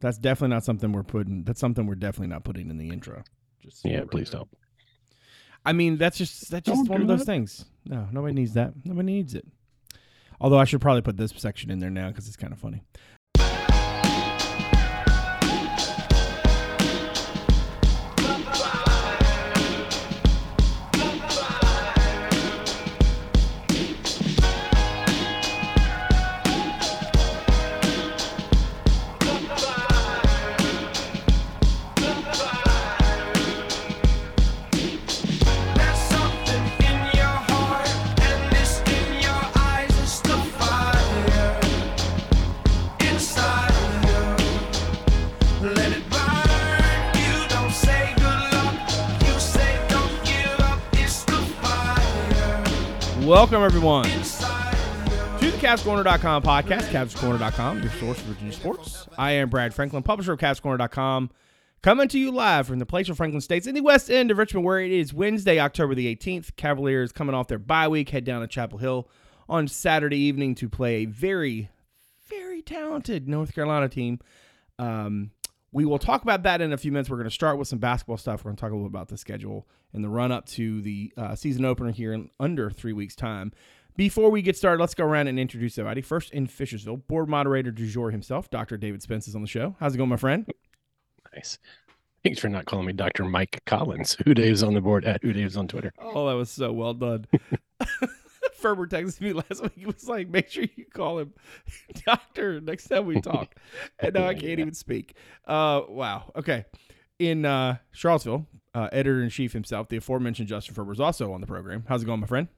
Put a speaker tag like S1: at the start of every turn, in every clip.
S1: That's definitely not something we're putting. That's something we're definitely not putting in the intro.
S2: Just yeah, please don't.
S1: I mean, that's just that's just don't one of those that. things. No, nobody needs that. Nobody needs it. Although I should probably put this section in there now because it's kind of funny. Welcome, everyone, to the CavsCorner.com podcast, CavsCorner.com, your source for Virginia sports. I am Brad Franklin, publisher of CavsCorner.com, coming to you live from the place of Franklin States in the west end of Richmond, where it is Wednesday, October the 18th. Cavaliers coming off their bye week, head down to Chapel Hill on Saturday evening to play a very, very talented North Carolina team. Um, we will talk about that in a few minutes. We're going to start with some basketball stuff. We're going to talk a little bit about the schedule and the run up to the uh, season opener here in under three weeks' time. Before we get started, let's go around and introduce everybody. First in Fishersville, board moderator du jour himself, Dr. David Spence is on the show. How's it going, my friend?
S2: Nice. Thanks for not calling me Dr. Mike Collins. HooDaves on the board at HooDaves on Twitter.
S1: Oh, that was so well done. Ferber texted me last week. He was like, make sure you call him doctor next time we talk. and now I can't even speak. Uh, wow. Okay. In uh, Charlottesville, uh, editor in chief himself, the aforementioned Justin Ferber is also on the program. How's it going, my friend?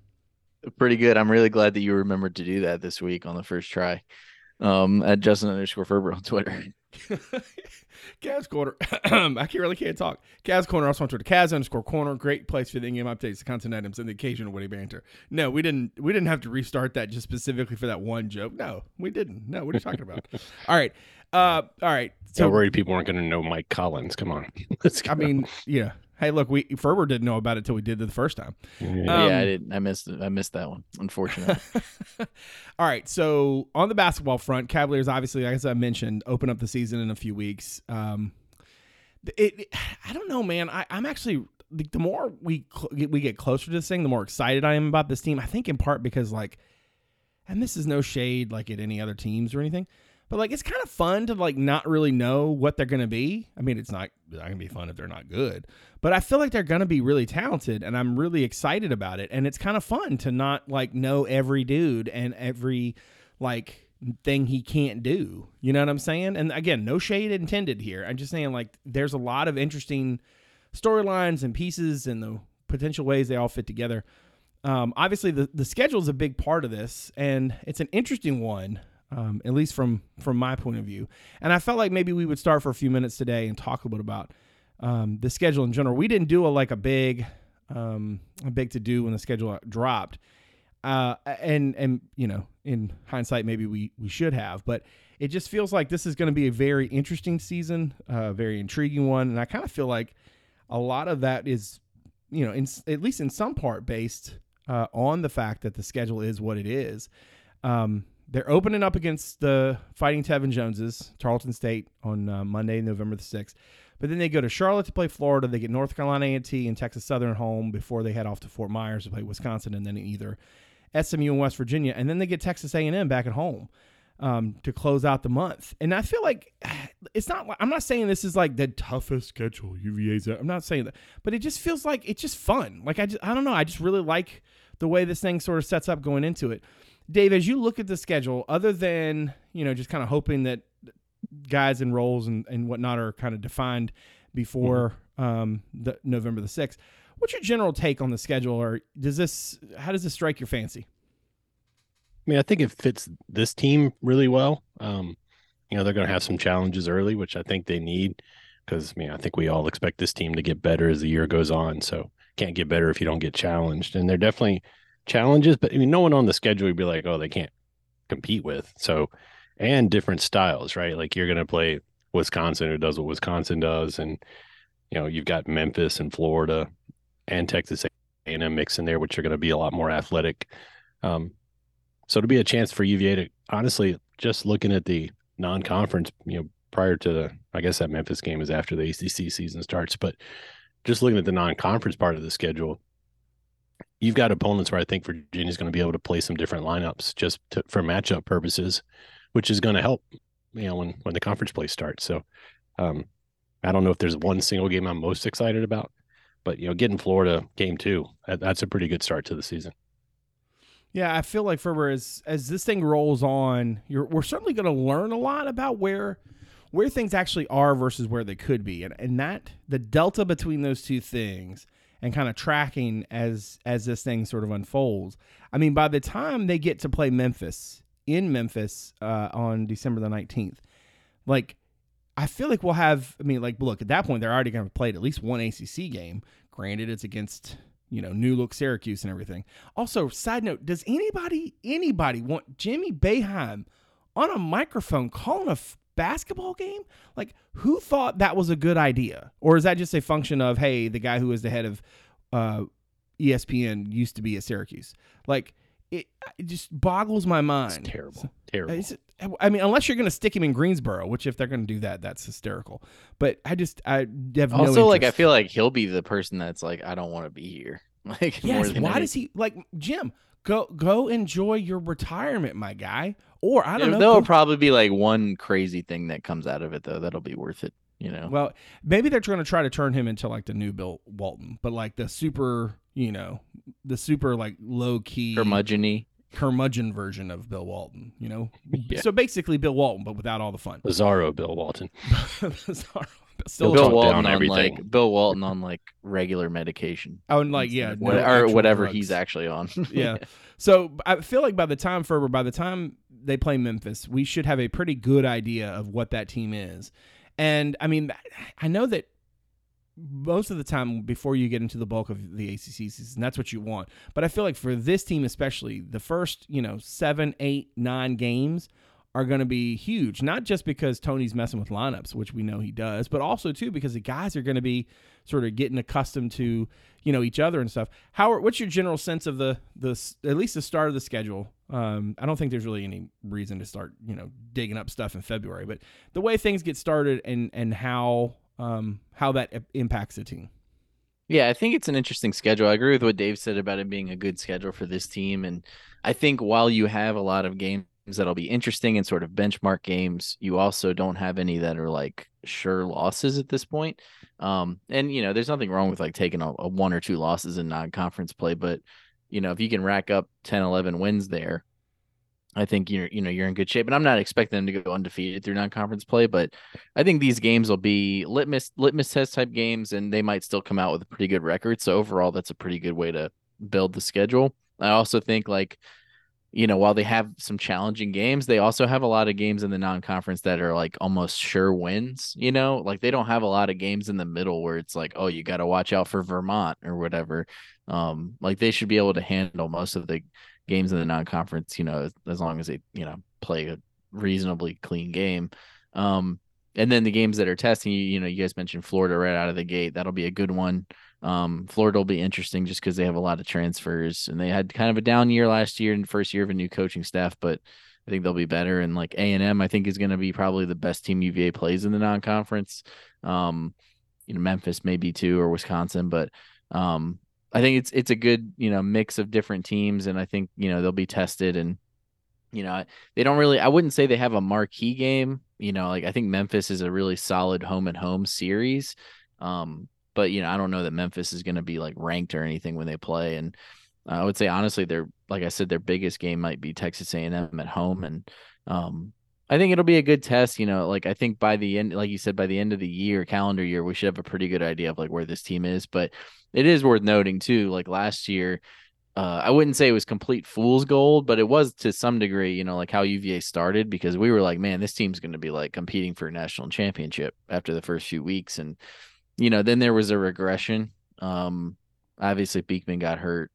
S3: Pretty good. I'm really glad that you remembered to do that this week on the first try. Um, at Justin underscore Ferber on Twitter.
S1: Cavs Corner. I can't really can't talk. Cavs Corner also on Twitter. Cavs underscore corner. Great place for the in-game updates, the content items, and the occasional witty banter. No, we didn't. We didn't have to restart that just specifically for that one joke. No, we didn't. No, what are you talking about? all right. Uh, all right.
S2: So I'm worried people aren't going to know Mike Collins. Come on.
S1: Let's go. I mean, yeah. Hey, look, we Ferber didn't know about it till we did it the first time.
S3: Yeah, um, yeah I didn't. I missed it. I missed that one, unfortunately.
S1: all right, so on the basketball front, Cavaliers obviously, as I mentioned, open up the season in a few weeks. Um, it, it I don't know, man. I, I'm actually the, the more we we get closer to this thing, the more excited I am about this team. I think in part because like, and this is no shade like at any other teams or anything, but like it's kind of fun to like not really know what they're gonna be. I mean, it's not not gonna be fun if they're not good, but I feel like they're gonna be really talented, and I'm really excited about it. And it's kind of fun to not like know every dude and every like thing he can't do. You know what I'm saying? And again, no shade intended here. I'm just saying like there's a lot of interesting storylines and pieces and the potential ways they all fit together. Um, obviously, the the schedule is a big part of this, and it's an interesting one um, at least from from my point of view. And I felt like maybe we would start for a few minutes today and talk a little bit about um, the schedule in general. We didn't do a like a big um, a big to do when the schedule dropped, uh, and and you know in hindsight maybe we we should have, but it just feels like this is going to be a very interesting season, a uh, very intriguing one, and I kind of feel like a lot of that is you know in, at least in some part based uh, on the fact that the schedule is what it is. Um, they're opening up against the Fighting Tevin Joneses, Tarleton State, on uh, Monday, November the sixth. But then they go to Charlotte to play Florida. They get North Carolina A&T and Texas Southern home before they head off to Fort Myers to play Wisconsin, and then either SMU and West Virginia, and then they get Texas A&M back at home um, to close out the month. And I feel like it's not. I'm not saying this is like the toughest schedule UVA's. I'm not saying that, but it just feels like it's just fun. Like I just I don't know. I just really like the way this thing sort of sets up going into it. Dave, as you look at the schedule, other than you know just kind of hoping that guys and roles and, and whatnot are kind of defined before mm-hmm. um, the November the sixth, what's your general take on the schedule, or does this how does this strike your fancy?
S2: I mean, I think it fits this team really well. Um, you know, they're going to have some challenges early, which I think they need because I mean, I think we all expect this team to get better as the year goes on. So can't get better if you don't get challenged, and they're definitely challenges, but I mean, no one on the schedule would be like, oh, they can't compete with. So, and different styles, right? Like you're going to play Wisconsin, who does what Wisconsin does, and you know you've got Memphis and Florida and Texas A&M mix in there, which are going to be a lot more athletic. Um, so to be a chance for UVA to honestly just looking at the non-conference, you know, prior to the, I guess that Memphis game is after the ACC season starts, but just looking at the non-conference part of the schedule, you've got opponents where I think Virginia's going to be able to play some different lineups just to, for matchup purposes, which is going to help, you know, when when the conference play starts. So, um, I don't know if there's one single game I'm most excited about, but you know, getting Florida game two, that, that's a pretty good start to the season.
S1: Yeah, I feel like Ferber as as this thing rolls on, you're we're certainly going to learn a lot about where where things actually are versus where they could be, and and that the delta between those two things and kind of tracking as as this thing sort of unfolds. I mean, by the time they get to play Memphis in Memphis uh, on December the nineteenth, like I feel like we'll have. I mean, like look at that point, they're already going to have played at least one ACC game. Granted, it's against you know new look Syracuse and everything. Also, side note: Does anybody anybody want Jimmy Boeheim on a microphone calling a f- basketball game? Like, who thought that was a good idea? Or is that just a function of, hey, the guy who was the head of uh, ESPN used to be at Syracuse? Like, it, it just boggles my mind.
S2: It's terrible. Terrible.
S1: It's- I mean, unless you're going to stick him in Greensboro, which if they're going to do that, that's hysterical. But I just, I have no
S3: Also, like I feel like he'll be the person that's like, I don't want to be here. Like more
S1: Yes.
S3: than
S1: Why does he like Jim? Go go enjoy your retirement, my guy. Or I don't
S3: There-
S1: know.
S3: There'll
S1: go-
S3: probably be like one crazy thing that comes out of it though. That'll be worth it. You know.
S1: well, maybe they're trying to try to turn him into like the new Bill Walton, but like the super, you know, the super like low key
S3: Curmudgeon
S1: curmudgeon version of Bill Walton. You know,
S2: Yeah.
S1: so basically Bill Walton, but without all the fun.
S2: Bizarro Bill Walton.
S1: Sorry. Still
S3: Bill Walton
S2: down
S3: on
S2: everything.
S3: like Bill Walton on like regular medication.
S1: Oh, and like yeah,
S3: What-
S1: no
S3: or whatever
S1: drugs.
S3: he's actually on.
S1: yeah. So I feel like by the time Ferber, by the time they play Memphis, we should have a pretty good idea of what that team is. And I mean, I know that most of the time before you get into the bulk of the ACC season, that's what you want. But I feel like for this team especially, the first you know seven, eight, nine games are going to be huge. Not just because Tony's messing with lineups, which we know he does, but also too because the guys are going to be sort of getting accustomed to you know each other and stuff. Howard, what's your general sense of the the at least the start of the schedule? Um, I don't think there's really any reason to start you know digging up stuff in February, but the way things get started and and how um, how that impacts the team.
S3: Yeah, I think it's an interesting schedule. I agree with what Dave said about it being a good schedule for this team. And I think while you have a lot of games that'll be interesting and sort of benchmark games, you also don't have any that are like sure losses at this point. Um, and you know, there's nothing wrong with like taking a, a one or two losses in non-conference play, but you know, if you can rack up 10, 11 wins there, I think you're you know you're in good shape. And I'm not expecting them to go undefeated through non-conference play, but I think these games will be litmus litmus test type games, and they might still come out with a pretty good record. So overall, that's a pretty good way to build the schedule. I also think like you know while they have some challenging games, they also have a lot of games in the non-conference that are like almost sure wins. You know, like they don't have a lot of games in the middle where it's like, oh, you got to watch out for Vermont or whatever. Um, like they should be able to handle most of the games in the non-conference. You know, as, long as they you know play a reasonably clean game. Um, and then the games that are testing you, you know, you guys mentioned Florida right out of the gate. That'll be a good one. Um, Florida will be interesting just because they have a lot of transfers and they had kind of a down year last year and first year of a new coaching staff, but I think they'll be better. And like A and M, I think is going to be probably the best team UVA plays in the non-conference. Um, you know, Memphis maybe too or Wisconsin, but um, I think it's it's a good you know mix of different teams, and I think you know they'll be tested and you know they don't really. I wouldn't say they have a marquee game. You know, like I think Memphis is a really solid home and home series. Um, but you know, I don't know that Memphis is going to be like ranked or anything when they play. And I would say honestly, their like I said, their biggest game might be Texas A&M at home, and um, I think it'll be a good test. You know, like I think by the end, like you said, by the end of the year, calendar year, we should have a pretty good idea of like where this team is. But it is worth noting too, like last year. Uh, I wouldn't say it was complete fool's gold, but it was to some degree, you know, like how UVA started because we were like, man, this team's going to be like competing for a national championship after the first few weeks. And, you know, then there was a regression. Um, obviously Beekman got hurt,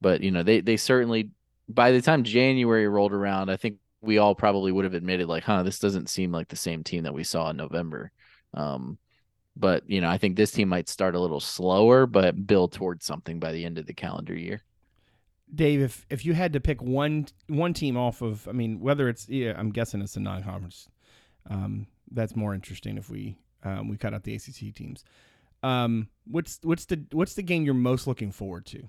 S3: but you know, they, they certainly, by the time January rolled around, I think we all probably would have admitted like, huh, this doesn't seem like the same team that we saw in November. Um, but you know, I think this team might start a little slower, but build towards something by the end of the calendar year.
S1: Dave, if if you had to pick one one team off of, I mean, whether it's yeah, I'm guessing it's a non-conference. Um, that's more interesting if we um, we cut out the ACC teams. Um, what's what's the what's the game you're most looking forward to?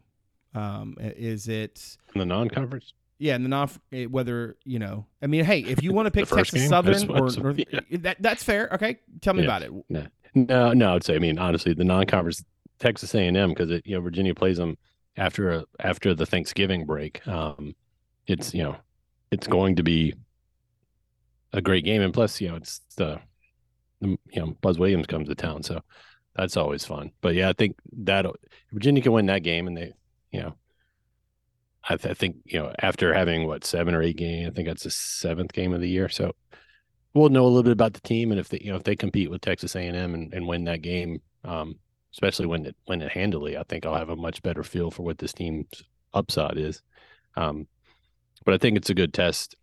S1: Um, is it
S2: in the non-conference?
S1: Yeah, and the non eh, whether you know. I mean, hey, if you want to pick Texas
S2: game?
S1: Southern or North,
S2: yeah.
S1: that that's fair. Okay, tell me
S2: Yeah.
S1: about it.
S2: No, no, no. I'd say. I mean, honestly, the non-conference Texas A&M because you know Virginia plays them after a, after the Thanksgiving break. Um, it's you know, it's going to be a great game, and plus, you know, it's the you know Buzz Williams comes to town, so that's always fun. But yeah, I think that Virginia can win that game, and they, you know. I, th- I think you know after having what seven or eight games, I think that's the seventh game of the year. So we'll know a little bit about the team and if they you know if they compete with Texas A and M and win that game, um, especially when it win it handily, I think I'll have a much better feel for what this team's upside is. Um, but I think it's a good test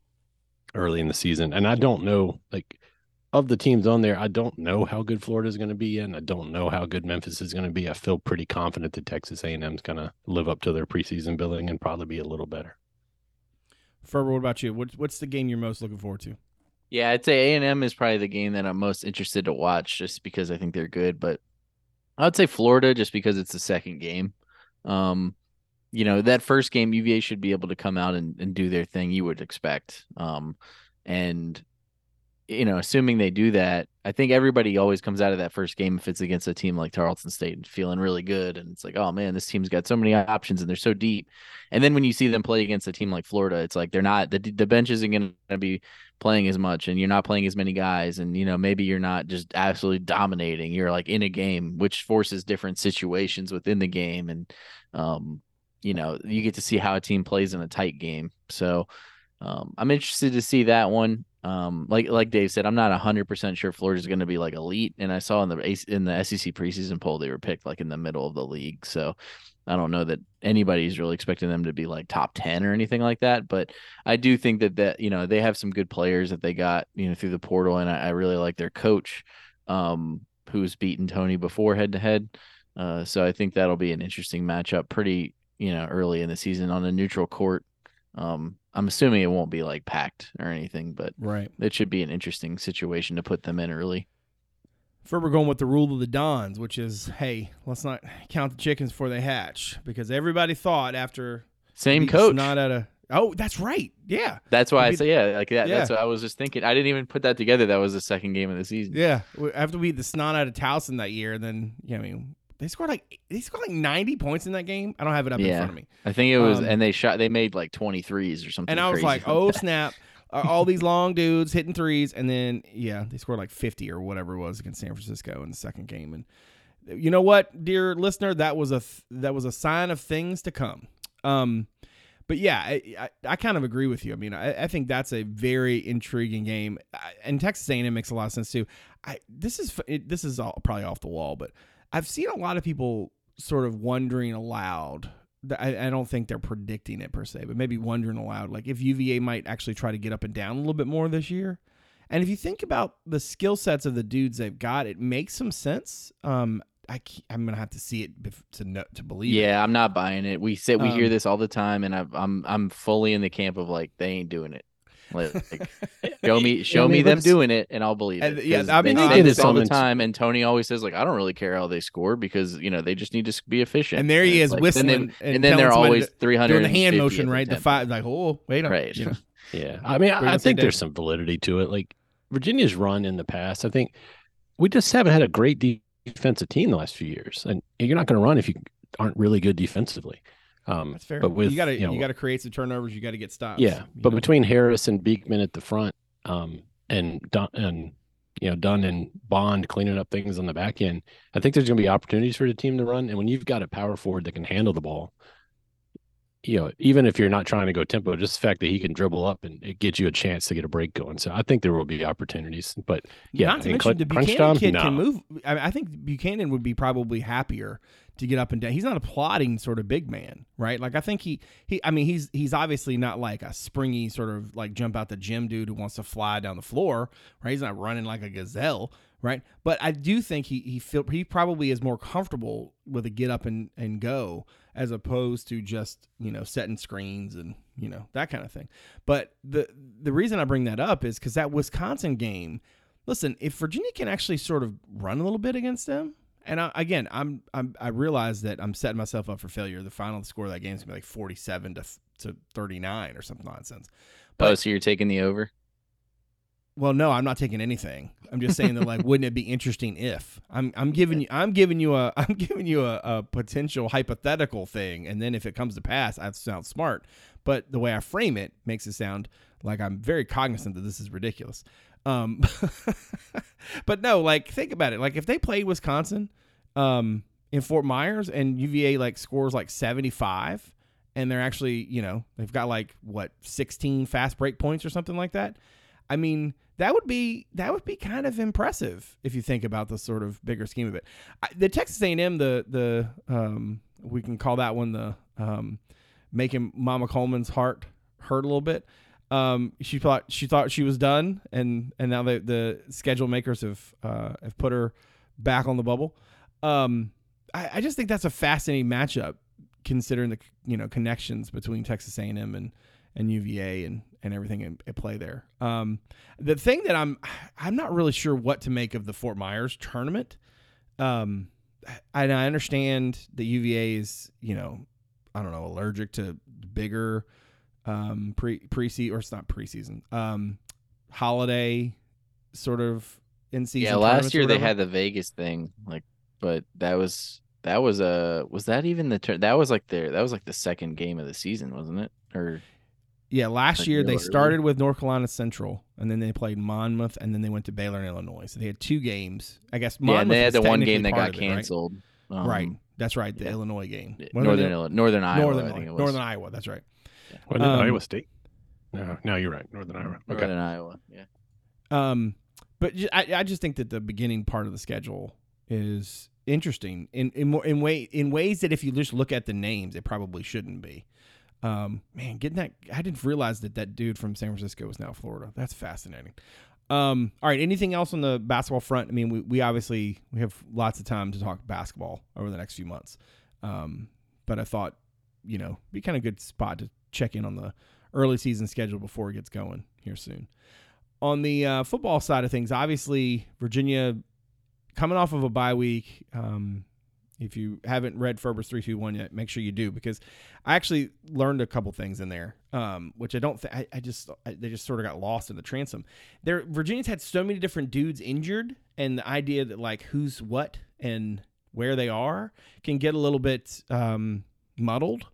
S2: early in the season, and I don't know like of the teams on there, I don't know how good Florida is going to be, and I don't know how good Memphis is going to be. I feel pretty confident that Texas A and M is going to live up to their preseason billing and probably be a little better.
S1: Ferber, what about you? What's what's the game you're most looking forward to?
S3: Yeah, I'd say A and M is probably the game that I'm most interested to watch, just because I think they're good. But I'd say Florida, just because it's the second game. Um, you know, that first game, UVA should be able to come out and, and do their thing. You would expect. Um, and you know, assuming they do that, I think everybody always comes out of that first game if it's against a team like Tarleton State and feeling really good. And it's like, oh man, this team's got so many options and they're so deep. And then when you see them play against a team like Florida, it's like they're not the the bench isn't going to be playing as much, and you're not playing as many guys, and you know maybe you're not just absolutely dominating. You're like in a game, which forces different situations within the game, and um, you know you get to see how a team plays in a tight game. So um, I'm interested to see that one. Um, like like Dave said, I'm not 100 percent sure Florida's going to be like elite, and I saw in the in the SEC preseason poll they were picked like in the middle of the league. So I don't know that anybody's really expecting them to be like top 10 or anything like that, but I do think that that you know they have some good players that they got you know through the portal, and I, I really like their coach, um, who's beaten Tony before head to head. Uh, so I think that'll be an interesting matchup, pretty you know early in the season on a neutral court. Um, I'm assuming it won't be like packed or anything, but
S1: Right.
S3: it should be an interesting situation to put them in early.
S1: Ferber going with the rule of the Dons, which is, hey, let's not count the chickens before they hatch, because everybody thought after
S3: Same coach.
S1: Not at a. Oh, that's right. Yeah.
S3: That's why I
S1: Maybe-
S3: say yeah, like that.
S1: Yeah.
S3: That's what I was just thinking. I didn't even put that together. That was the second game of the season.
S1: Yeah. After we beat the snot out of Towson that year, and then yeah, I mean they scored like they scored like 90 points in that game. I don't have it up in front of me.
S3: I think it was,
S1: Um,
S3: and they shot. They made like 23s or something.
S1: And I was like, oh snap. All these long dudes hitting threes, and then yeah, they scored like fifty or whatever it was against San Francisco in the second game. And you know what, dear listener, that was a th- that was a sign of things to come. Um, but yeah, I, I, I kind of agree with you. I mean, I, I think that's a very intriguing game, I- and Texas A&M makes a lot of sense too. I this is it, this is all, probably off the wall, but I've seen a lot of people sort of wondering aloud. I, I don't think they're predicting it per se, but maybe wondering aloud, like if UVA might actually try to get up and down a little bit more this year. And if you think about the skill sets of the dudes they've got, it makes some sense. Um, I I'm gonna have to see it to know to believe. it.
S3: Yeah, I'm not buying it. We said we hear
S1: Um,
S3: this all the time, and I've, I'm I'm fully in the camp of like they ain't doing it. Like, show me show me them doing it, and I'll believe it.
S1: yeah, I
S3: they
S1: mean,
S3: say
S1: uh,
S3: this all the time, and Tony always says like I don't really care how they score because you know they just need to be efficient.
S1: And there he is
S3: like-
S1: whistling
S3: they-
S1: and,
S3: and, then they're always 300
S1: doing the hand motion, right? The five, like, oh, wait,
S3: Right.
S1: You know?
S2: Yeah, I mean, I, I think there's some validity to it. Like Virginia's run in the past, I think we just haven't had a great defensive team the last few years, and you're not going to run if you aren't really good defensively. Um,
S1: That's fair.
S2: But with
S1: you got to
S2: you, know,
S1: you got to create some turnovers. You got to get stops.
S2: yeah, but
S1: know?
S2: between Harris and Beekman at the front, um, and Dun- and you know Dunn and Bond cleaning up things on the back end, I think there's going to be opportunities for the team to run. And when you've got a power forward that can handle the ball, you know, even if you're not trying to go tempo, just the fact that he can dribble up and it gives you a chance to get a break going. So I think there will be opportunities. But yeah,
S1: not to
S2: in
S1: mention
S2: cl-
S1: the Buchanan
S2: time,
S1: kid
S2: no.
S1: can move. I, I think Buchanan would be probably happier to get up and down. He's not a plodding sort of big man, right? Like I think he he. I mean, he's he's obviously not like a springy sort of like jump out the gym dude who wants to fly down the floor, right? He's not running like a gazelle, right? But I do think he he feel he probably is more comfortable with a get up and and go as opposed to just you know setting screens and you know that kind of thing. But the the reason I bring that up is because that Wisconsin game listen, if Virginia can actually sort of run a little bit against them, and I, again, I'm, I'm I realize that I'm setting myself up for failure. The final score of that game is gonna be like 47 to to 39 or something nonsense.
S3: oh,
S1: But-
S3: so you're taking the over?
S1: Well, no, I'm not taking anything. I'm just saying that like, wouldn't it be interesting if I'm I'm giving you I'm giving you a I'm giving you a, a potential hypothetical thing, and then if it comes to pass, I sound smart. But the way I frame it makes it sound like I'm very cognizant that this is ridiculous. Um, but no, like think about it. Like if they played Wisconsin, um, in Fort Myers and UVA like scores like 75, and they're actually you know they've got like what 16 fast break points or something like that. I mean, that would be that would be kind of impressive if you think about the sort of bigger scheme of it. I, the Texas A&M, the the um, we can call that one the um, making Mama Coleman's heart hurt a little bit. Um, she thought she thought she was done, and and now the the schedule makers have uh, have put her back on the bubble. Um, I, I just think that's a fascinating matchup, considering the you know connections between Texas A&M and and UVA and and everything in, at play there. Um, the thing that I'm I'm not really sure what to make of the Fort Myers tournament. Um, and I understand that UVA is you know I don't know allergic to bigger um pre preseason or it's not preseason um holiday sort of in season.
S3: yeah, last year they had the Vegas thing, like, but that was that was a was that even the turn? That was like their that was like the second game of the season, wasn't it? Or
S1: Yeah, last
S3: Like
S1: year they
S3: early.
S1: started with North Carolina Central, and then they played Monmouth, and then they went to Baylor and Illinois. So they had two games. I guess Monmouth
S3: yeah, and they had the one game that got
S1: of it, right?
S3: canceled. Um,
S1: right, that's right. The
S3: yeah.
S1: Illinois game,
S3: yeah, Northern? Illinois, Northern Iowa,
S1: Northern,
S3: I think it was.
S1: Northern Iowa. That's right.
S2: What did
S1: Um,
S2: Iowa State? No, no, you're right. Northern Iowa. Okay.
S3: Northern Iowa. Yeah.
S1: Um, but I, I just think that the beginning part of the schedule is interesting in in more in way in ways that if you just look at the names, it probably shouldn't be. Um, man, getting that I didn't realize that that dude from San Francisco is now Florida. That's fascinating. Um, all right, anything else on the basketball front? I mean, we, we obviously we have lots of time to talk basketball over the next few months. Um, but I thought, you know, be kind of good spot to check in on the early season schedule before it gets going here soon. On the uh, football side of things, obviously Virginia coming off of a bye week. Um, if you haven't read Ferber's three two one yet, make sure you do because I actually learned a couple things in there, um, which I don't. Th- I, I just I, they just sort of got lost in the transom. There, Virginia's had so many different dudes injured, and the idea that like who's what and where they are can get a little bit um, muddled.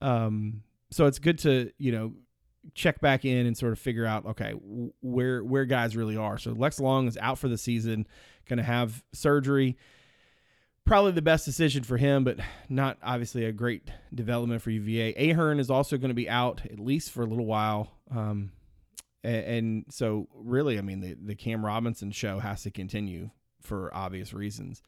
S1: Um, so it's good to you know check back in and sort of figure out okay where where guys really are. So Lex Long is out for the season, going to have surgery. Probably the best decision for him, but not obviously a great development for UVA. Ahern is also going to be out at least for a little while. Um, and, and so really, I mean, the, the Cam Robinson show has to continue for obvious reasons.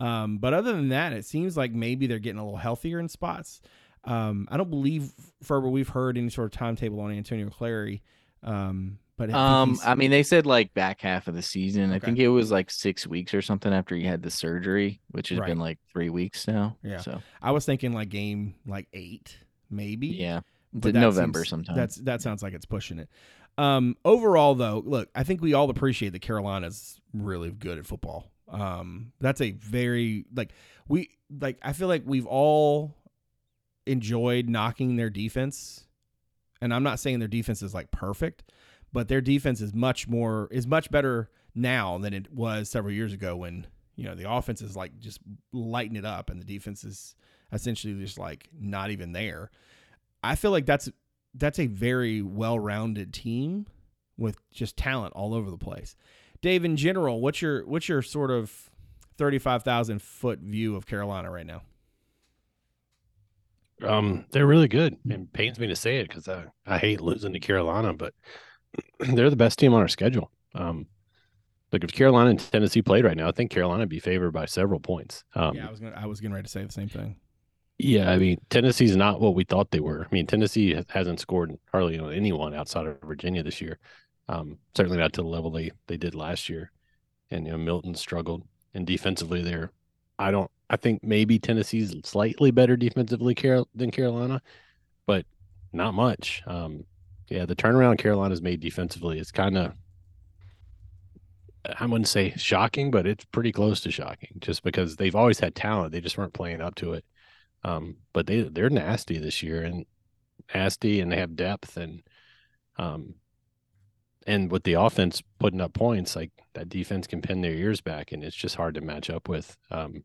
S1: Um, but other than that, it seems like maybe they're getting a little healthier in spots. Um, I don't believe Ferber. We've heard any sort of timetable on Antonio Clary. Um, but I
S3: Um, I mean, they said like back half of the season. I think it was like six weeks or something after he had the surgery, which has
S1: Right.
S3: been like three weeks now.
S1: Yeah.
S3: So
S1: I was thinking like game like eight, maybe.
S3: yeah,
S1: But
S3: November
S1: seems-
S3: sometime.
S1: That's that sounds like it's pushing it. Um, overall, though, look, I think we all appreciate that Carolina's really good at football. Um, that's a very like we like. I feel like we've all enjoyed knocking their defense, and I'm not saying their defense is like perfect, but their defense is much more is much better now than it was several years ago when you know the offense is like just lighting it up and the defense is essentially just like not even there. I feel like that's that's a very well-rounded team with just talent all over the place. Dave, in general, what's your what's your sort of thirty-five thousand foot view of Carolina right now?
S2: Um, they're really good. It pains me to say it because I, I hate losing to Carolina, but they're the best team on our schedule. Um, like if Carolina and Tennessee played right now, I think Carolina would be favored by several points. Um,
S1: yeah, I was gonna I was getting ready to say the same thing.
S2: Yeah, I mean Tennessee's not what we thought they were. I mean Tennessee ha- hasn't scored hardly on anyone outside of Virginia this year. Um, certainly not to the level they they did last year. And you know Milton struggled, and defensively there, I don't. I think maybe Tennessee's slightly better defensively than Carolina, but not much. Um, yeah, the turnaround Carolina's made defensively is kind of. I wouldn't say shocking, but it's pretty close to shocking just because they've always had talent. They just weren't playing up to it. Um, but they they're nasty this year and nasty and they have depth and um and with the offense putting up points, like that defense can pin their ears back and it's just hard to match up with. Um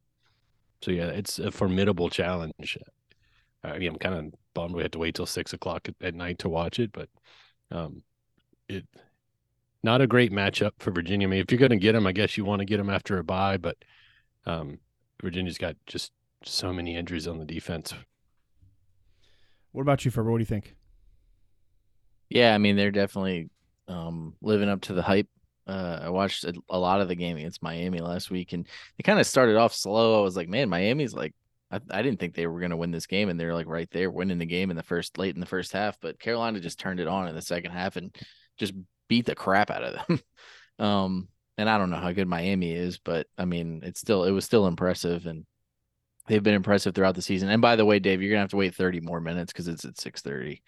S2: so yeah, it's a formidable challenge. I mean, I'm kind of bummed we had to wait till six o'clock at, at night to watch it, but um it not a great matchup for Virginia. I mean, if you're going to get them, I guess you want to get them after a bye, but um, Virginia's got just so many injuries on the defense.
S1: What about you, Ferber? What do you think?
S3: Yeah, I mean they're definitely um, living up to the hype. Uh, I watched a, a, lot of the game against Miami last week, and they kind of started off slow. I was like, man, Miami's like, I, I didn't think they were going to win this game, and they're like right there winning the game in the first late in the first half. But Carolina just turned it on in the second half and just beat the crap out of them. um, and I don't know how good Miami is, but I mean, it's still it was still impressive, and they've been impressive throughout the season. And by the way, Dave, you're gonna have to wait 30 more minutes because it's at 6:30.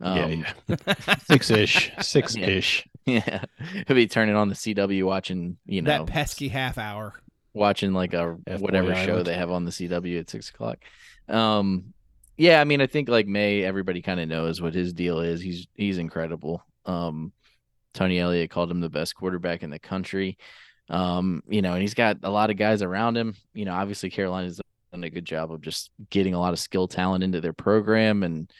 S2: Um, yeah, yeah. six ish, six ish.
S3: Yeah, he'll be turning on the CW, watching you know
S1: that pesky half hour,
S3: watching like a F- whatever show they have on the CW at six o'clock. Um, yeah, I mean, I think like Maye, everybody kind of knows what his deal is. He's he's incredible. Um, Tony Elliott called him the best quarterback in the country. Um, you know, and he's got a lot of guys around him. You know, obviously Carolina's done a good job of just getting a lot of skill talent into their program and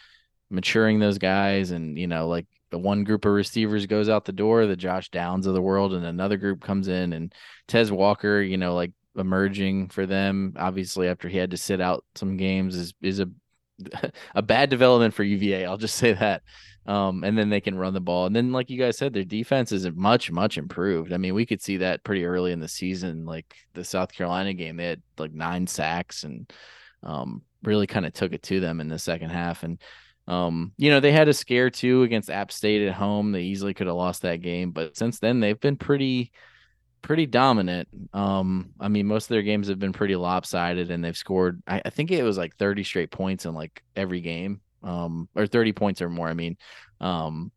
S3: maturing those guys. And, you know, like the one group of receivers goes out the door, the Josh Downs of the world, and another group comes in and Tez Walker, you know, like emerging for them, obviously after he had to sit out some games is is a a bad development for UVA. I'll just say that. Um, and then they can run the ball. And then, like you guys said, their defense is much, much improved. I mean, we could see that pretty early in the season. Like the South Carolina game, they had like nine sacks and um, really kind of took it to them in the second half. And um, you know, they had a scare too against App State at home. They easily could have lost that game, but since then they've been pretty pretty dominant. Um, I mean, most of their games have been pretty lopsided, and they've scored. I, I, think it was like 30 straight points in like every game, um, or 30 points or more. I mean, um,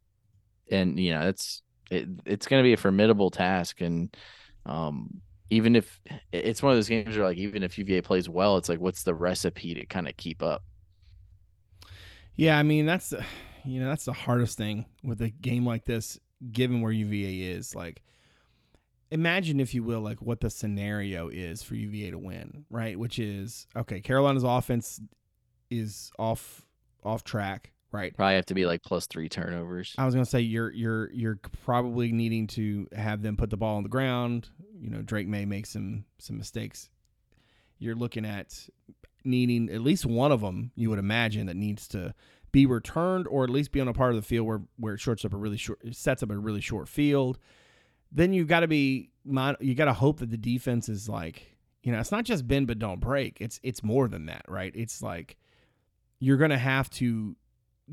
S3: and you know, it's it, it's going to be a formidable task, and um, even if it's one of those games where like even if UVA plays well, it's like what's the recipe to kind of keep up.
S1: Yeah, I mean that's you know that's the hardest thing with a game like this, given where UVA is like imagine if you will like what the scenario is for UVA to win, right? Which is okay, Carolina's offense is off off track, right?
S3: Probably have to be like plus 3 turnovers.
S1: I was going to say you're you're you're probably needing to have them put the ball on the ground. You know, Drake may make some some mistakes. You're looking at needing at least one of them, you would imagine that needs to be returned or at least be on a part of the field where where it shorts up a really short sets up a really short field. Then you've got to be you got to hope that the defense is like you know it's not just bend but don't break. It's it's more than that right? It's like you're gonna have to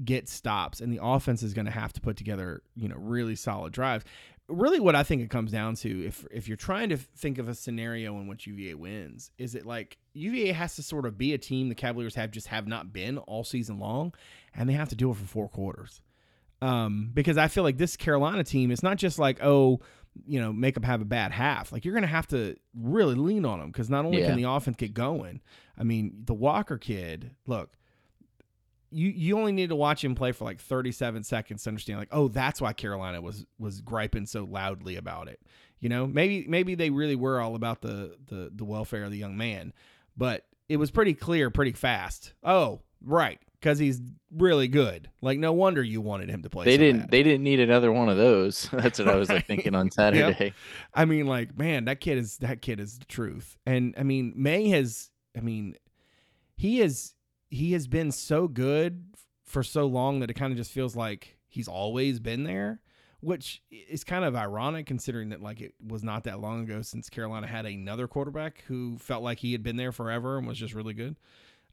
S1: get stops and the offense is gonna have to put together you know really solid drives really what i think it comes down to if if you're trying to think of a scenario in which uva wins is it like uva has to sort of be a team the cavaliers have just have not been all season long and they have to do it for four quarters um, because I feel like this Carolina team is not just like, oh, you know, make them have a bad half. Like you're going to have to really lean on them because not only yeah. can the offense get going, I mean, the Walker kid, look, you you only need to watch him play for like 37 seconds to understand like, oh, that's why Carolina was was griping so loudly about it. You know, maybe maybe they really were all about the the the welfare of the young man, but it was pretty clear pretty fast. Oh, right because he's really good. Like no wonder you wanted him to play.
S3: They
S1: so
S3: didn't.
S1: Bad.
S3: They didn't need another one of those. That's what I was like thinking on Saturday. Yep.
S1: I mean, like man, that kid is that kid is the truth. And I mean, Maye has. I mean, he is he has been so good for so long that it kind of just feels like he's always been there. Which is kind of ironic considering that like it was not that long ago since Carolina had another quarterback who felt like he had been there forever and was just really good.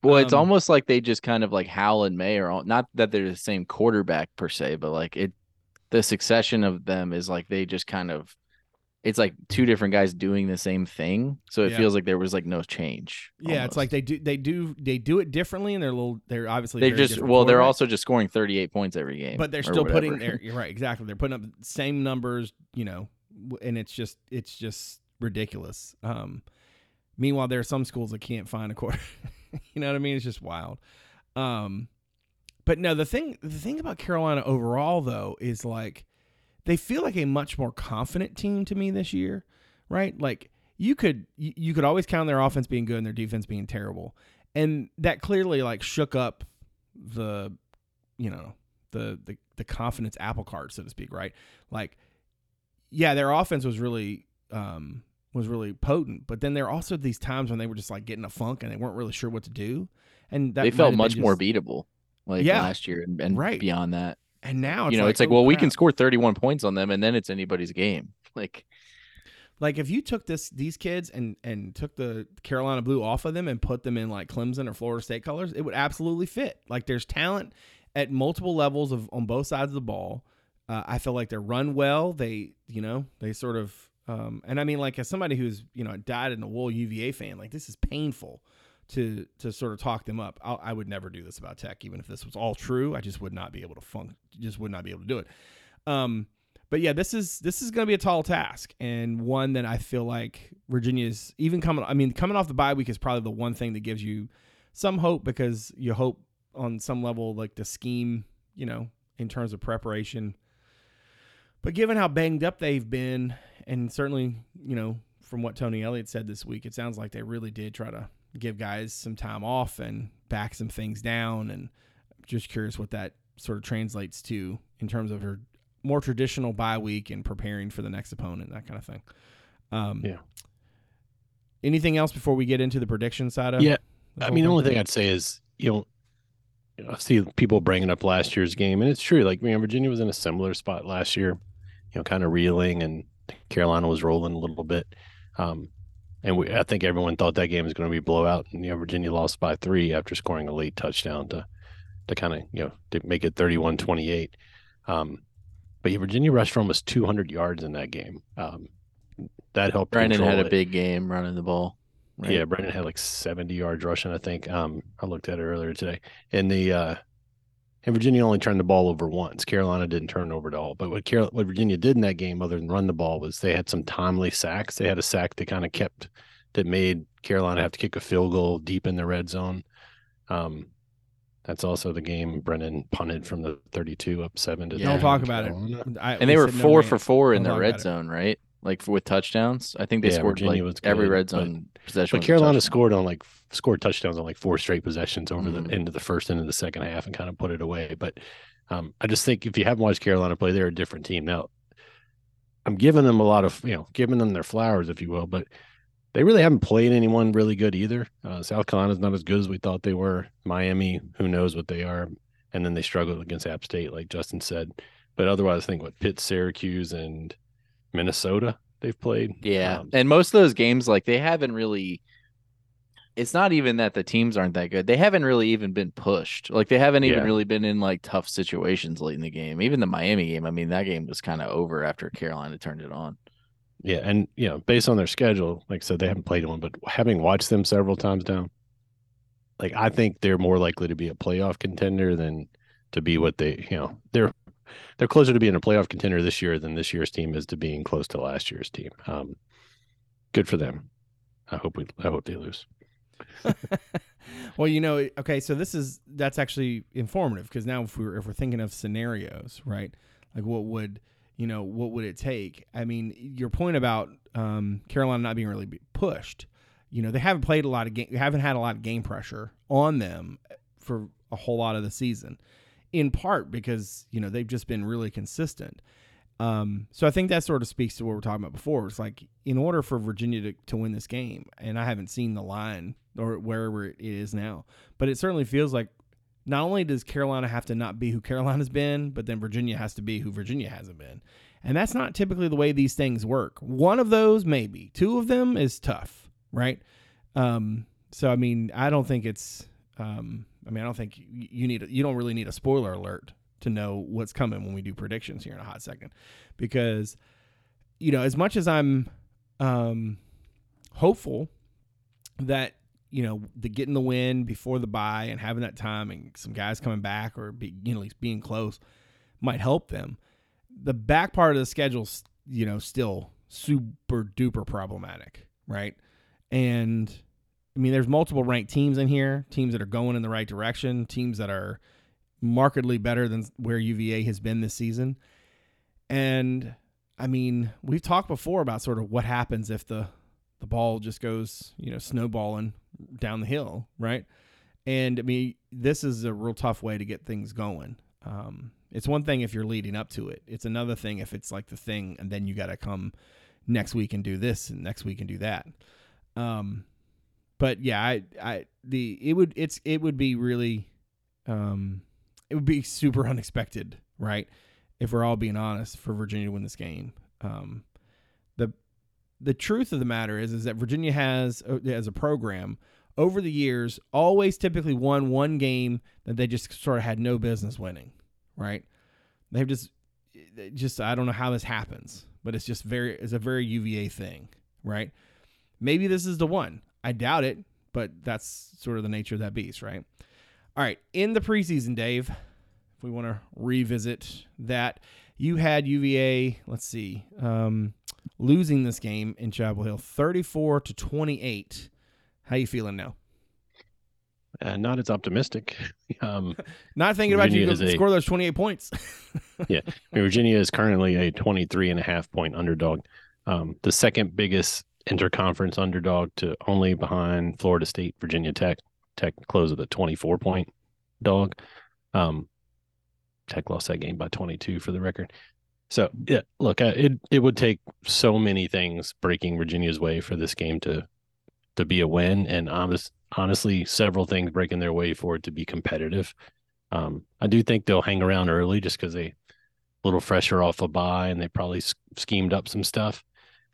S3: Well, it's um, almost like they just kind of like Howell and Maye are all, not that they're the same quarterback per se, but like it, the succession of them is like they just kind of, it's like two different guys doing the same thing. So it yeah. feels like there was like no change.
S1: Yeah, almost. it's like they do they do they do it differently, and they're little they're obviously
S3: they're just well they're also just scoring thirty eight points every game,
S1: but they're still putting their you're right exactly they're putting up same numbers, you know, and it's just it's just ridiculous. Um, meanwhile, there are some schools that can't find a quarter. you know what I mean? It's just wild. Um, but no, the thing the thing about Carolina overall though is like they feel like a much more confident team to me this year, right? Like you could you, could always count their offense being good and their defense being terrible, and that clearly like shook up the you know the the the confidence apple cart so to speak, right? Like yeah, their offense was really um was really potent, but then there are also these times when they were just like getting a funk and they weren't really sure what to do, and that
S3: they felt much more beatable like
S1: Yeah.
S3: last year and, and
S1: Right.
S3: beyond that.
S1: And now it's
S3: you know,
S1: like,
S3: it's like,
S1: oh,
S3: well, we can score 31 points on them, and then it's anybody's game. Like,
S1: Like if you took this these kids and and took the Carolina blue off of them and put them in like Clemson or Florida State colors, it would absolutely fit. Like there's talent at multiple levels of on both sides of the ball. Uh, I feel like they're run well. They you know they sort of um, and I mean like as somebody who's you know died in a wool UVA fan, like this is painful to to sort of talk them up. I, I would never do this about Tech, even if this was all true. I just would not be able to funk. Just would not be able to do it. Um, but yeah, this is this is going to be a tall task and one that I feel like Virginia's even coming. I mean, coming off the bye week is probably the one thing that gives you some hope because you hope on some level like the scheme, you know, in terms of preparation. But given how banged up they've been, and certainly you know from what Tony Elliott said this week, it sounds like they really did try to give guys some time off and back some things down. And just curious what that sort of translates to in terms of her more traditional bye week and preparing for the next opponent, that kind of thing. Um,
S2: Yeah.
S1: Anything else before we get into the prediction side of?
S2: Yeah, I mean, the only
S1: thing?
S2: I'd say is, you know, I see people bringing up last year's game, and it's true. Like, know, Virginia was in a similar spot last year, you know, kind of reeling, and Carolina was rolling a little bit. Um, and we, I think everyone thought that game was going to be blowout, and you know, Virginia lost by three after scoring a late touchdown to, to kind of, you know, to make it 31-28. Um, but yeah, Virginia rushed for almost 200 yards in that game. Um, that helped. Brennan
S3: had a
S2: it.
S3: big game running the ball. right?
S2: Yeah, Brennan had like 70 yards rushing, I think. Um, I looked at it earlier today. And the uh and Virginia only turned the ball over once. Carolina didn't turn it over at all. But what Carol what Virginia did in that game, other than run the ball, was they had some timely sacks. They had a sack that kind of kept that made Carolina have to kick a field goal deep in the red zone. Um that's also the game Brennan punted from the 32 up seven to
S3: Yeah.
S1: Don't talk
S2: in
S1: about it. I-
S3: and they were
S1: said no
S3: four for four in the red zone, right? Like for, with touchdowns. I think they
S2: Yeah,
S3: scored
S2: Virginia
S3: like every red
S2: but-
S3: zone possession.
S2: But Carolina scored on like scored touchdowns on like four straight possessions over
S3: Mhm.
S2: the end of the first and in the second half and kind of put it away. But um, I just think if you haven't watched Carolina play, they're a different team. Now, I'm giving them a lot of you know giving them their flowers, if you will, but they really haven't played anyone really good either. Uh, South Carolina's not as good as we thought they were. Miami, who knows what they are, and then they struggled against App State, like Justin said. But otherwise, I think what Pitt, Syracuse, and Minnesota they've played.
S3: Yeah,
S2: Um,
S3: and most of those games, like they haven't really. It's not even that the teams aren't that good. They haven't really even been pushed. Like they haven't even
S2: Yeah.
S3: really been in like tough situations late in the game. Even the Miami game. I mean, that game was kind of over after Carolina turned it on.
S2: Yeah, and you know, based on their schedule, like I said, they haven't played one, but having watched them several times down, like I think they're more likely to be a playoff contender than to be what they, you know, they're they're closer to being a playoff contender this year than this year's team is to being close to last year's team. Um, good for them. I hope we, I hope they lose.
S1: well, you know, okay, so this is that's actually informative because now if we're if we're thinking of scenarios, right? Like what would you know what would it take? I mean, your point about um, Carolina not being really pushed, you know, they haven't played a lot of game, haven't had a lot of game pressure on them for a whole lot of the season, in part because you know they've just been really consistent. Um, so I think that sort of speaks to what we we're talking about before. It's like in order for Virginia to, to win this game, and I haven't seen the line or wherever it is now, but it certainly feels like not only does Carolina have to not be who Carolina's been, but then Virginia has to be who Virginia hasn't been. And that's not typically the way these things work. One of those, maybe. Two of them is tough, right? Um, so I mean, I don't think it's. Um, I mean, I don't think you need. You don't really need a spoiler alert to know what's coming when we do predictions here in a hot second, because you know, as much as I'm um, hopeful that you know the getting the win before the bye and having that time and some guys coming back or be, you know at least being close might help them. The back part of the schedule's you know, still super duper problematic, right? And I mean, there's multiple ranked teams in here, teams that are going in the right direction, teams that are markedly better than where UVA has been this season. And I mean, we've talked before about sort of what happens if the the ball just goes, you know, snowballing down the hill, right? And I mean, this is a real tough way to get things going. Um, it's one thing if you're leading up to it. It's another thing if it's like the thing, and then you got to come next week and do this, and next week and do that. Um, but yeah, I, I, the it would it's it would be really, um, it would be super unexpected, right? If we're all being honest, for Virginia to win this game. Um, the the truth of the matter is is that Virginia has uh, as a program over the years always typically won one game that they just sort of had no business winning, right? They've just just I don't know how this happens, but it's just very it's a very UVA thing, right? Maybe this is the one. I doubt it, but that's sort of the nature of that beast, right? All right, in the preseason, Dave, if we want to revisit that, you had UVA, let's see, um, losing this game in Chapel Hill 34 to 28. How you feeling now?
S2: Uh, not as optimistic. Um,
S1: not thinking Virginia about you to score those 28 points.
S2: yeah. Virginia is currently a 23 and a half point underdog. Um, the second biggest interconference underdog to only behind Florida State, Virginia Tech. Tech close of the 24 point dog. Um, Tech lost that game by 22 for the record. So yeah, look, uh, it it would take so many things breaking Virginia's way for this game to to be a win, and honest, honestly, several things breaking their way for it to be competitive. Um, I do think they'll hang around early just because they a little fresher off a bye, and they probably schemed up some stuff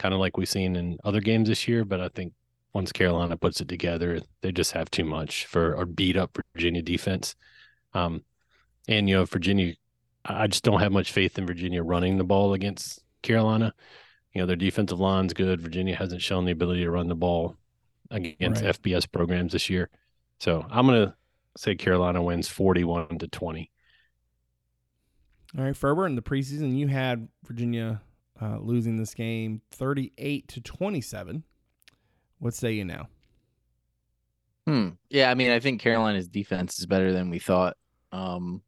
S2: kind of like we've seen in other games this year. But I think once Carolina puts it together, they just have too much for a beat up Virginia defense. Um, and you know, Virginia, I just don't have much faith in Virginia running the ball against Carolina. You know, their defensive line's good. Virginia hasn't shown the ability to run the ball against right. FBS programs this year. So I'm gonna say Carolina wins 41 to 20.
S1: All right, Ferber, in the preseason, you had Virginia uh, losing this game 38 to 27. What say you now?
S3: Hmm. Yeah, I mean, I think Carolina's defense is better than we thought. Um,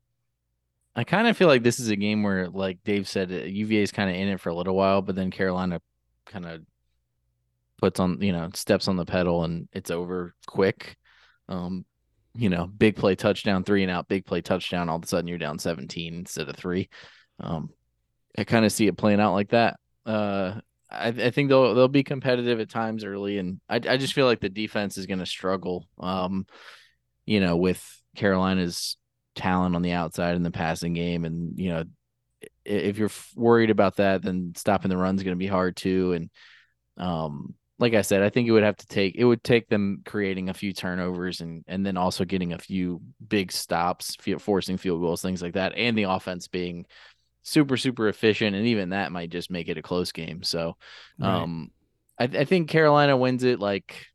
S3: I kind of feel like this is a game where, like Dave said, UVA uh, is kind of in it for a little while, but then Carolina kind of puts on, you know, steps on the pedal and it's over quick. Um, you know, big play touchdown, three and out, big play touchdown. All of a sudden, you're down 17 instead of three. Um, I kind of see it playing out like that. Uh, I, I, think they'll they'll be competitive at times early, and I I just feel like the defense is going to struggle. Um, you know, with Carolina's talent on the outside in the passing game, and you know, if you're worried about that, then stopping the run is going to be hard too. And um, like I said, I think it would have to take it would take them creating a few turnovers and and then also getting a few big stops, forcing field goals, things like that, and the offense being super super efficient, and even that might just make it a close game. So, um, right. I, I think Carolina wins it. Like,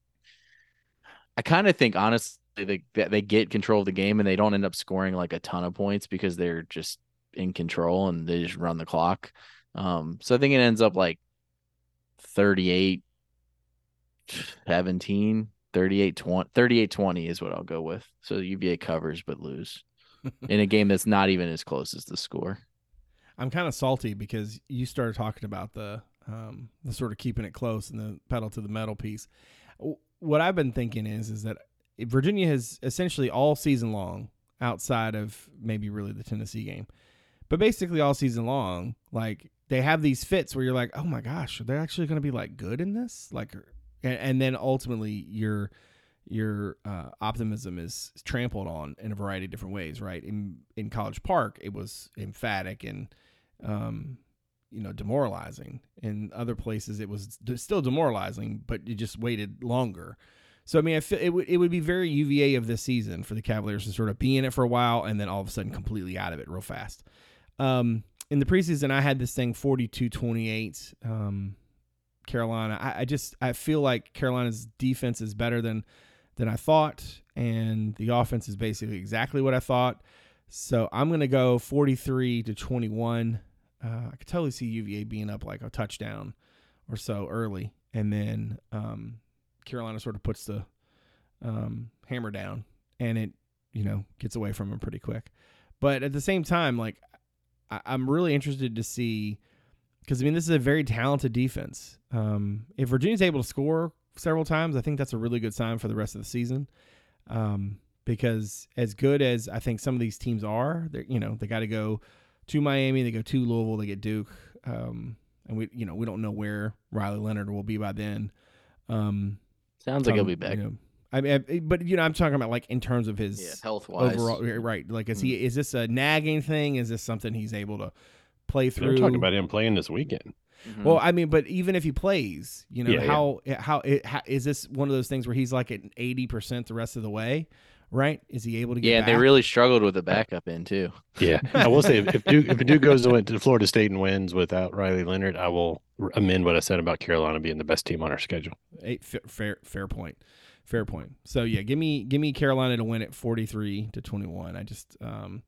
S3: I kind of think honestly they they get control of the game and they don't end up scoring like a ton of points because they're just in control and they just run the clock. Um, so I think it ends up like 38 17 38 20 38 20 is what I'll go with. So UVA covers but lose in a game that's not even as close as the score.
S1: I'm kind of salty because you started talking about the um, the sort of keeping it close and the pedal to the metal piece. What I've been thinking is is that Virginia has essentially all season long, outside of maybe really the Tennessee game, but basically all season long, like they have these fits where you're like, oh my gosh, are they actually going to be like good in this? Like, and, and then ultimately your your uh, optimism is trampled on in a variety of different ways, right? In in College Park, it was emphatic and um, you know, demoralizing. In other places, it was still demoralizing, but you just waited longer. So I mean, I feel it would it would be very UVA of this season for the Cavaliers to sort of be in it for a while and then all of a sudden completely out of it real fast. Um, in the preseason, I had this thing 42-28. Um, Carolina. I, I just I feel like Carolina's defense is better than than I thought, and the offense is basically exactly what I thought. So I'm gonna go 43 to 21 uh, I could totally see UVA being up like a touchdown or so early, and then um, Carolina sort of puts the um, hammer down, and it you know gets away from them pretty quick. But at the same time, like I- I'm really interested to see because I mean this is a very talented defense. Um, if Virginia's able to score several times, I think that's a really good sign for the rest of the season. Um, because as good as I think some of these teams are, they you know they got to go to Miami, they go to Louisville, they get Duke, um, and we you know we don't know where Riley Leonard will be by then. Um,
S3: Sounds like he'll be back.
S1: you know, I mean, I- but you know, I'm talking about like in terms of his
S3: yeah, health wise.
S1: overall, right? Like, is he is this a nagging thing? Is this something he's able to play through?
S2: They're talking about him playing this weekend.
S3: Mm-hmm.
S1: Well, I mean, but even if he plays, you know,
S2: Yeah, yeah.
S1: how how, it, how is this one of those things where he's like at eighty percent the rest of the way, right? Is he able to get?
S3: yeah, they really struggled with the backup in too.
S2: Yeah, I will say if, if Duke if Duke goes to, to Florida State and wins without Riley Leonard, I will amend what I said about Carolina being the best team on our schedule.
S1: Eight, fair, fair fair point, fair point. So yeah, give me give me Carolina to win at forty three to twenty one. I just um,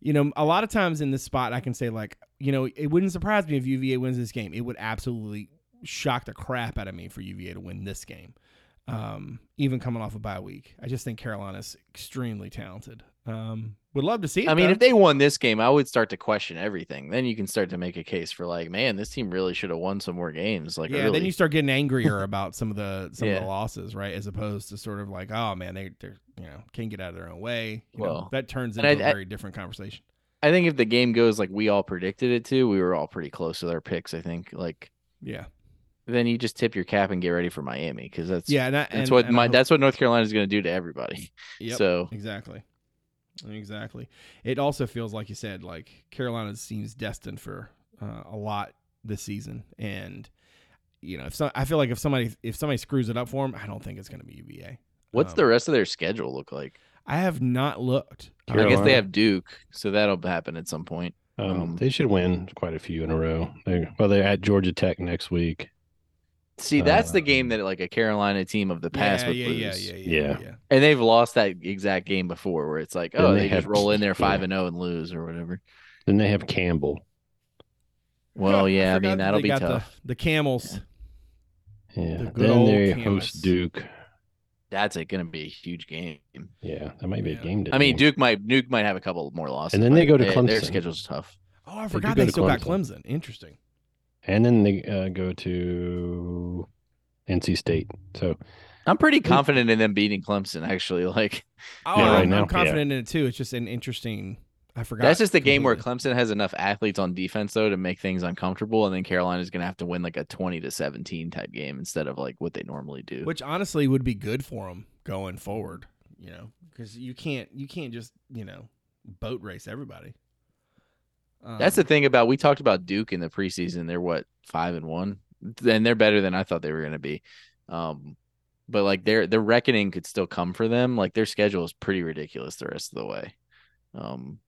S1: you know, a lot of times in this spot, I can say like, you know, it wouldn't surprise me if UVA wins this game. It would absolutely shock the crap out of me for UVA to win this game, um, even coming off a bye week. I just think Carolina's extremely talented. Um, would love to see it.
S3: I mean,
S1: though.
S3: if they won this game, I would start to question everything. Then you can start to make a case for like, man, this team really should have won some more games. Like,
S1: yeah,
S3: really.
S1: then you start getting angrier about some of the some of the losses, right? As opposed to sort of like, oh man, they they you know can't get out of their own way. You know,
S3: Well,
S1: that turns into
S3: I-
S1: a
S3: I-
S1: very different conversation.
S3: I think if the game goes like we all predicted it to, we were all pretty close with our picks. I think like
S1: Yeah,
S3: then you just tip your cap and get ready for Miami because that's
S1: yeah, and I,
S3: that's
S1: and,
S3: what
S1: and
S3: my
S1: hope-
S3: that's what North Carolina is going to do to everybody.
S1: Yep,
S3: So
S1: exactly, exactly. It also feels like you said, like Carolina seems destined for uh, a lot this season, and you know, if so, I feel like if somebody if somebody screws it up for them, I don't think it's going to be UVA.
S3: what's
S1: Um,
S3: the rest of their schedule look like?
S1: I have not looked.
S3: I guess they have Duke, so that'll happen at some point.
S2: Um,
S3: Um,
S2: they should win quite a few in a row. They, well, they're at Georgia Tech next week.
S3: See, that's the
S2: Uh,
S3: game that like a Carolina team of the past
S1: yeah,
S3: would
S1: yeah,
S3: lose.
S1: yeah, yeah, yeah,
S2: Yeah.
S1: yeah.
S3: And they've lost that exact game before where it's like, oh,
S2: they
S3: they, just
S2: have-
S3: roll in there
S2: yeah.
S3: five and zero and lose or whatever.
S2: Then they have Campbell.
S3: Well, yeah, I,
S1: forgot
S3: mean
S1: that
S3: that'll
S1: they
S3: be
S1: got
S3: tough.
S1: The, the camels.
S2: Yeah.
S1: The good
S2: Then they
S1: Camus.
S2: host Duke.
S3: That's a, gonna be a huge game.
S2: Yeah, that might be
S1: Yeah.
S2: a game. to
S3: I mean. Duke might Duke might have a couple more losses,
S2: And then they go to Clemson.
S3: Their
S2: Clemson.
S3: schedule's tough.
S1: Oh, I forgot
S2: go
S1: they
S2: to
S1: still got
S2: Clemson.
S1: Clemson. Interesting.
S2: And then they uh, go to NC State. So
S3: I'm pretty confident in them beating Clemson. Actually, like
S1: Oh,
S2: Yeah, right
S1: I'm,
S2: now,
S1: I'm
S2: yeah.
S1: confident in it too. It's just an interesting. I forgot.
S3: that's just the game where. Clemson has enough athletes on defense though to make things uncomfortable, and then Carolina's gonna have to win like a 20 to 17 type game instead of like what they normally do.
S1: which honestly would be good for them going forward. You know, because you can't you can't just you know boat race everybody.
S3: That's the
S1: Um,
S3: thing about we talked about Duke in the preseason. They're what five and one, and they're better than I thought they were going to be. Um, but like their their reckoning could still come for them. Like their schedule is pretty ridiculous the rest of the way. Um,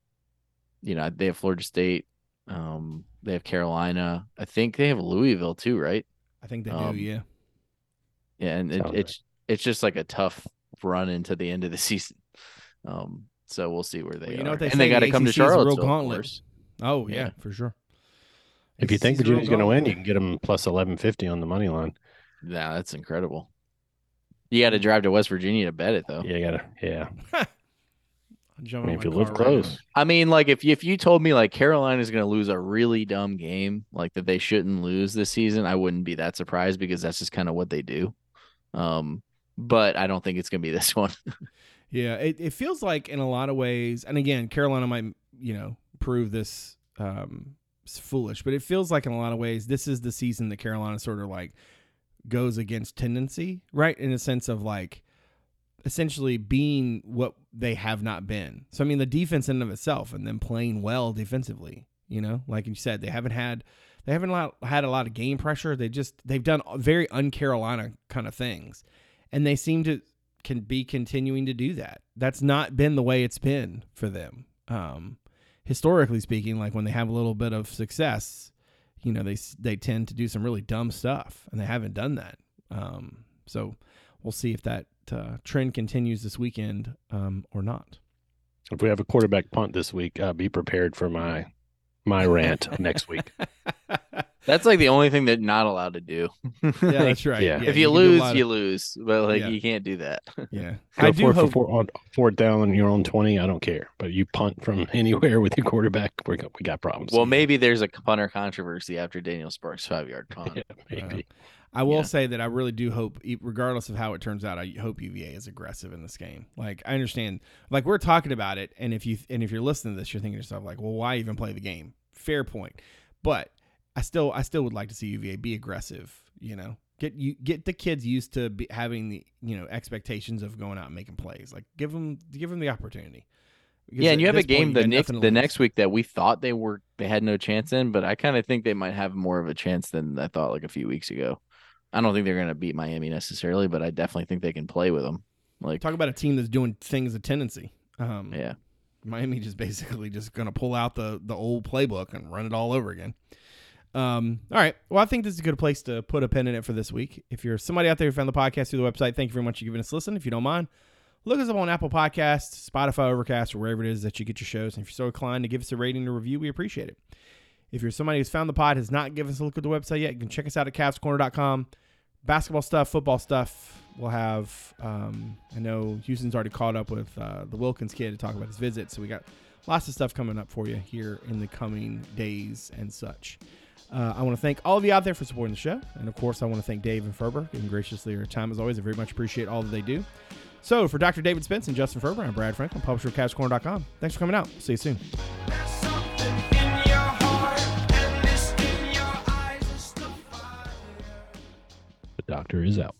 S3: you know they have Florida State. Um, they have Carolina. I think they have Louisville too, right?
S1: I think they
S3: um,
S1: do. Yeah.
S3: Yeah, and it,
S2: Sounds right.
S3: it's it's just like a tough run into the end of the season. Um, so we'll see where they
S1: Well, you
S3: are.
S1: know what they
S3: and
S1: say,
S3: they got to come to
S1: ACC a real
S3: Charlotte.
S1: Gauntlet.
S3: Course.
S1: Oh yeah,
S3: yeah.
S1: for sure.
S2: if you think
S1: ACC 's a real
S2: Virginia's going to win, you can get them plus eleven fifty on the money line.
S3: Yeah, that's incredible. You got to drive to West Virginia to bet it though.
S2: Yeah, you gotta. Yeah,
S1: I'll jump
S2: mean, if you live
S1: car right
S2: close,
S3: I mean, like if you, if you told me like Carolina's going to lose a really dumb game, like that they shouldn't lose this season, I wouldn't be that surprised because that's just kind of what they do. Um, but I don't think it's going to be this one.
S1: Yeah, it, it feels like in a lot of ways, and again, Carolina might you know prove this um, foolish, but it feels like in a lot of ways this is the season that Carolina sort of like goes against tendency, right? In a sense of like essentially being what they have not been. So I mean, the defense in and of itself, and then playing well defensively. You know, like you said, they haven't had they haven't had a lot of game pressure. They just they've done very un-Carolina kind of things, and they seem to can be continuing to do that. That's not been the way it's been for them. Um, historically speaking, like when they have a little bit of success, you know, they they tend to do some really dumb stuff, and they haven't done that. Um, so we'll see if that uh, trend continues this weekend um, or not.
S2: if we have a quarterback punt this week, uh, be prepared for my my rant next week.
S3: That's like the only thing they're not allowed to do.
S1: yeah, that's right.
S2: Yeah.
S3: if
S1: you
S3: you,
S1: can do a
S3: lose,
S1: of-
S3: you lose. But like
S1: Yeah.
S3: you can't do that.
S1: yeah.
S2: Go
S1: I
S2: for
S1: do
S2: it
S1: hope.
S2: for four, on fourth down on your own twenty. I don't care, but you punt from anywhere with your quarterback, we got, we got problems.
S3: well, maybe there's a punter controversy after Daniel Sparks five yard punt.
S2: Yeah, maybe.
S1: Uh, I will
S3: Yeah.
S1: say that I really do hope, regardless of how it turns out, I hope UVA is aggressive in this game. Like I understand, like we're talking about it, and if you and if you're listening to this, you're thinking to yourself like, well, why even play the game? Fair point, but I still I still would like to see UVA be aggressive. You know, get you get the kids used to be, having the you know expectations of going out and making plays. Like give them give them the opportunity. Because
S3: yeah, and you have a game the next the
S1: lose.
S3: next week that we thought they were they had no chance in, but I kind of think they might have more of a chance than I thought like a few weeks ago. I don't think they're going to beat Miami necessarily, but I definitely think they can play with them. Like,
S1: Talk about a team that's doing things a tendency. Um,
S3: yeah,
S1: Miami just basically just going to pull out the the old playbook and run it all over again. Um, all right. Well, I think this is a good place to put a pin in it for this week. If you're somebody out there who found the podcast through the website, thank you very much for giving us a listen. If you don't mind, look us up on Apple Podcasts, Spotify, Overcast, or wherever it is that you get your shows. And if you're so inclined to give us a rating or review, we appreciate it. If you're somebody who's found the pod, has not given us a look at the website yet, you can check us out at cavscorner.com. Basketball stuff, football stuff. We'll have, um, I know Houston's already caught up with uh, the Wilkins kid to talk about his visit. So we got lots of stuff coming up for you here in the coming days and such. Uh, I want to thank all of you out there for supporting the show. And of course, I want to thank Dave and Ferber, giving graciously your time as always. I very much appreciate all that they do. So for Dr. David Spence and Justin Ferber, I'm Brad Franklin, publisher of CavsCorner.com. Thanks for coming out. See you soon.
S2: Doctor is out.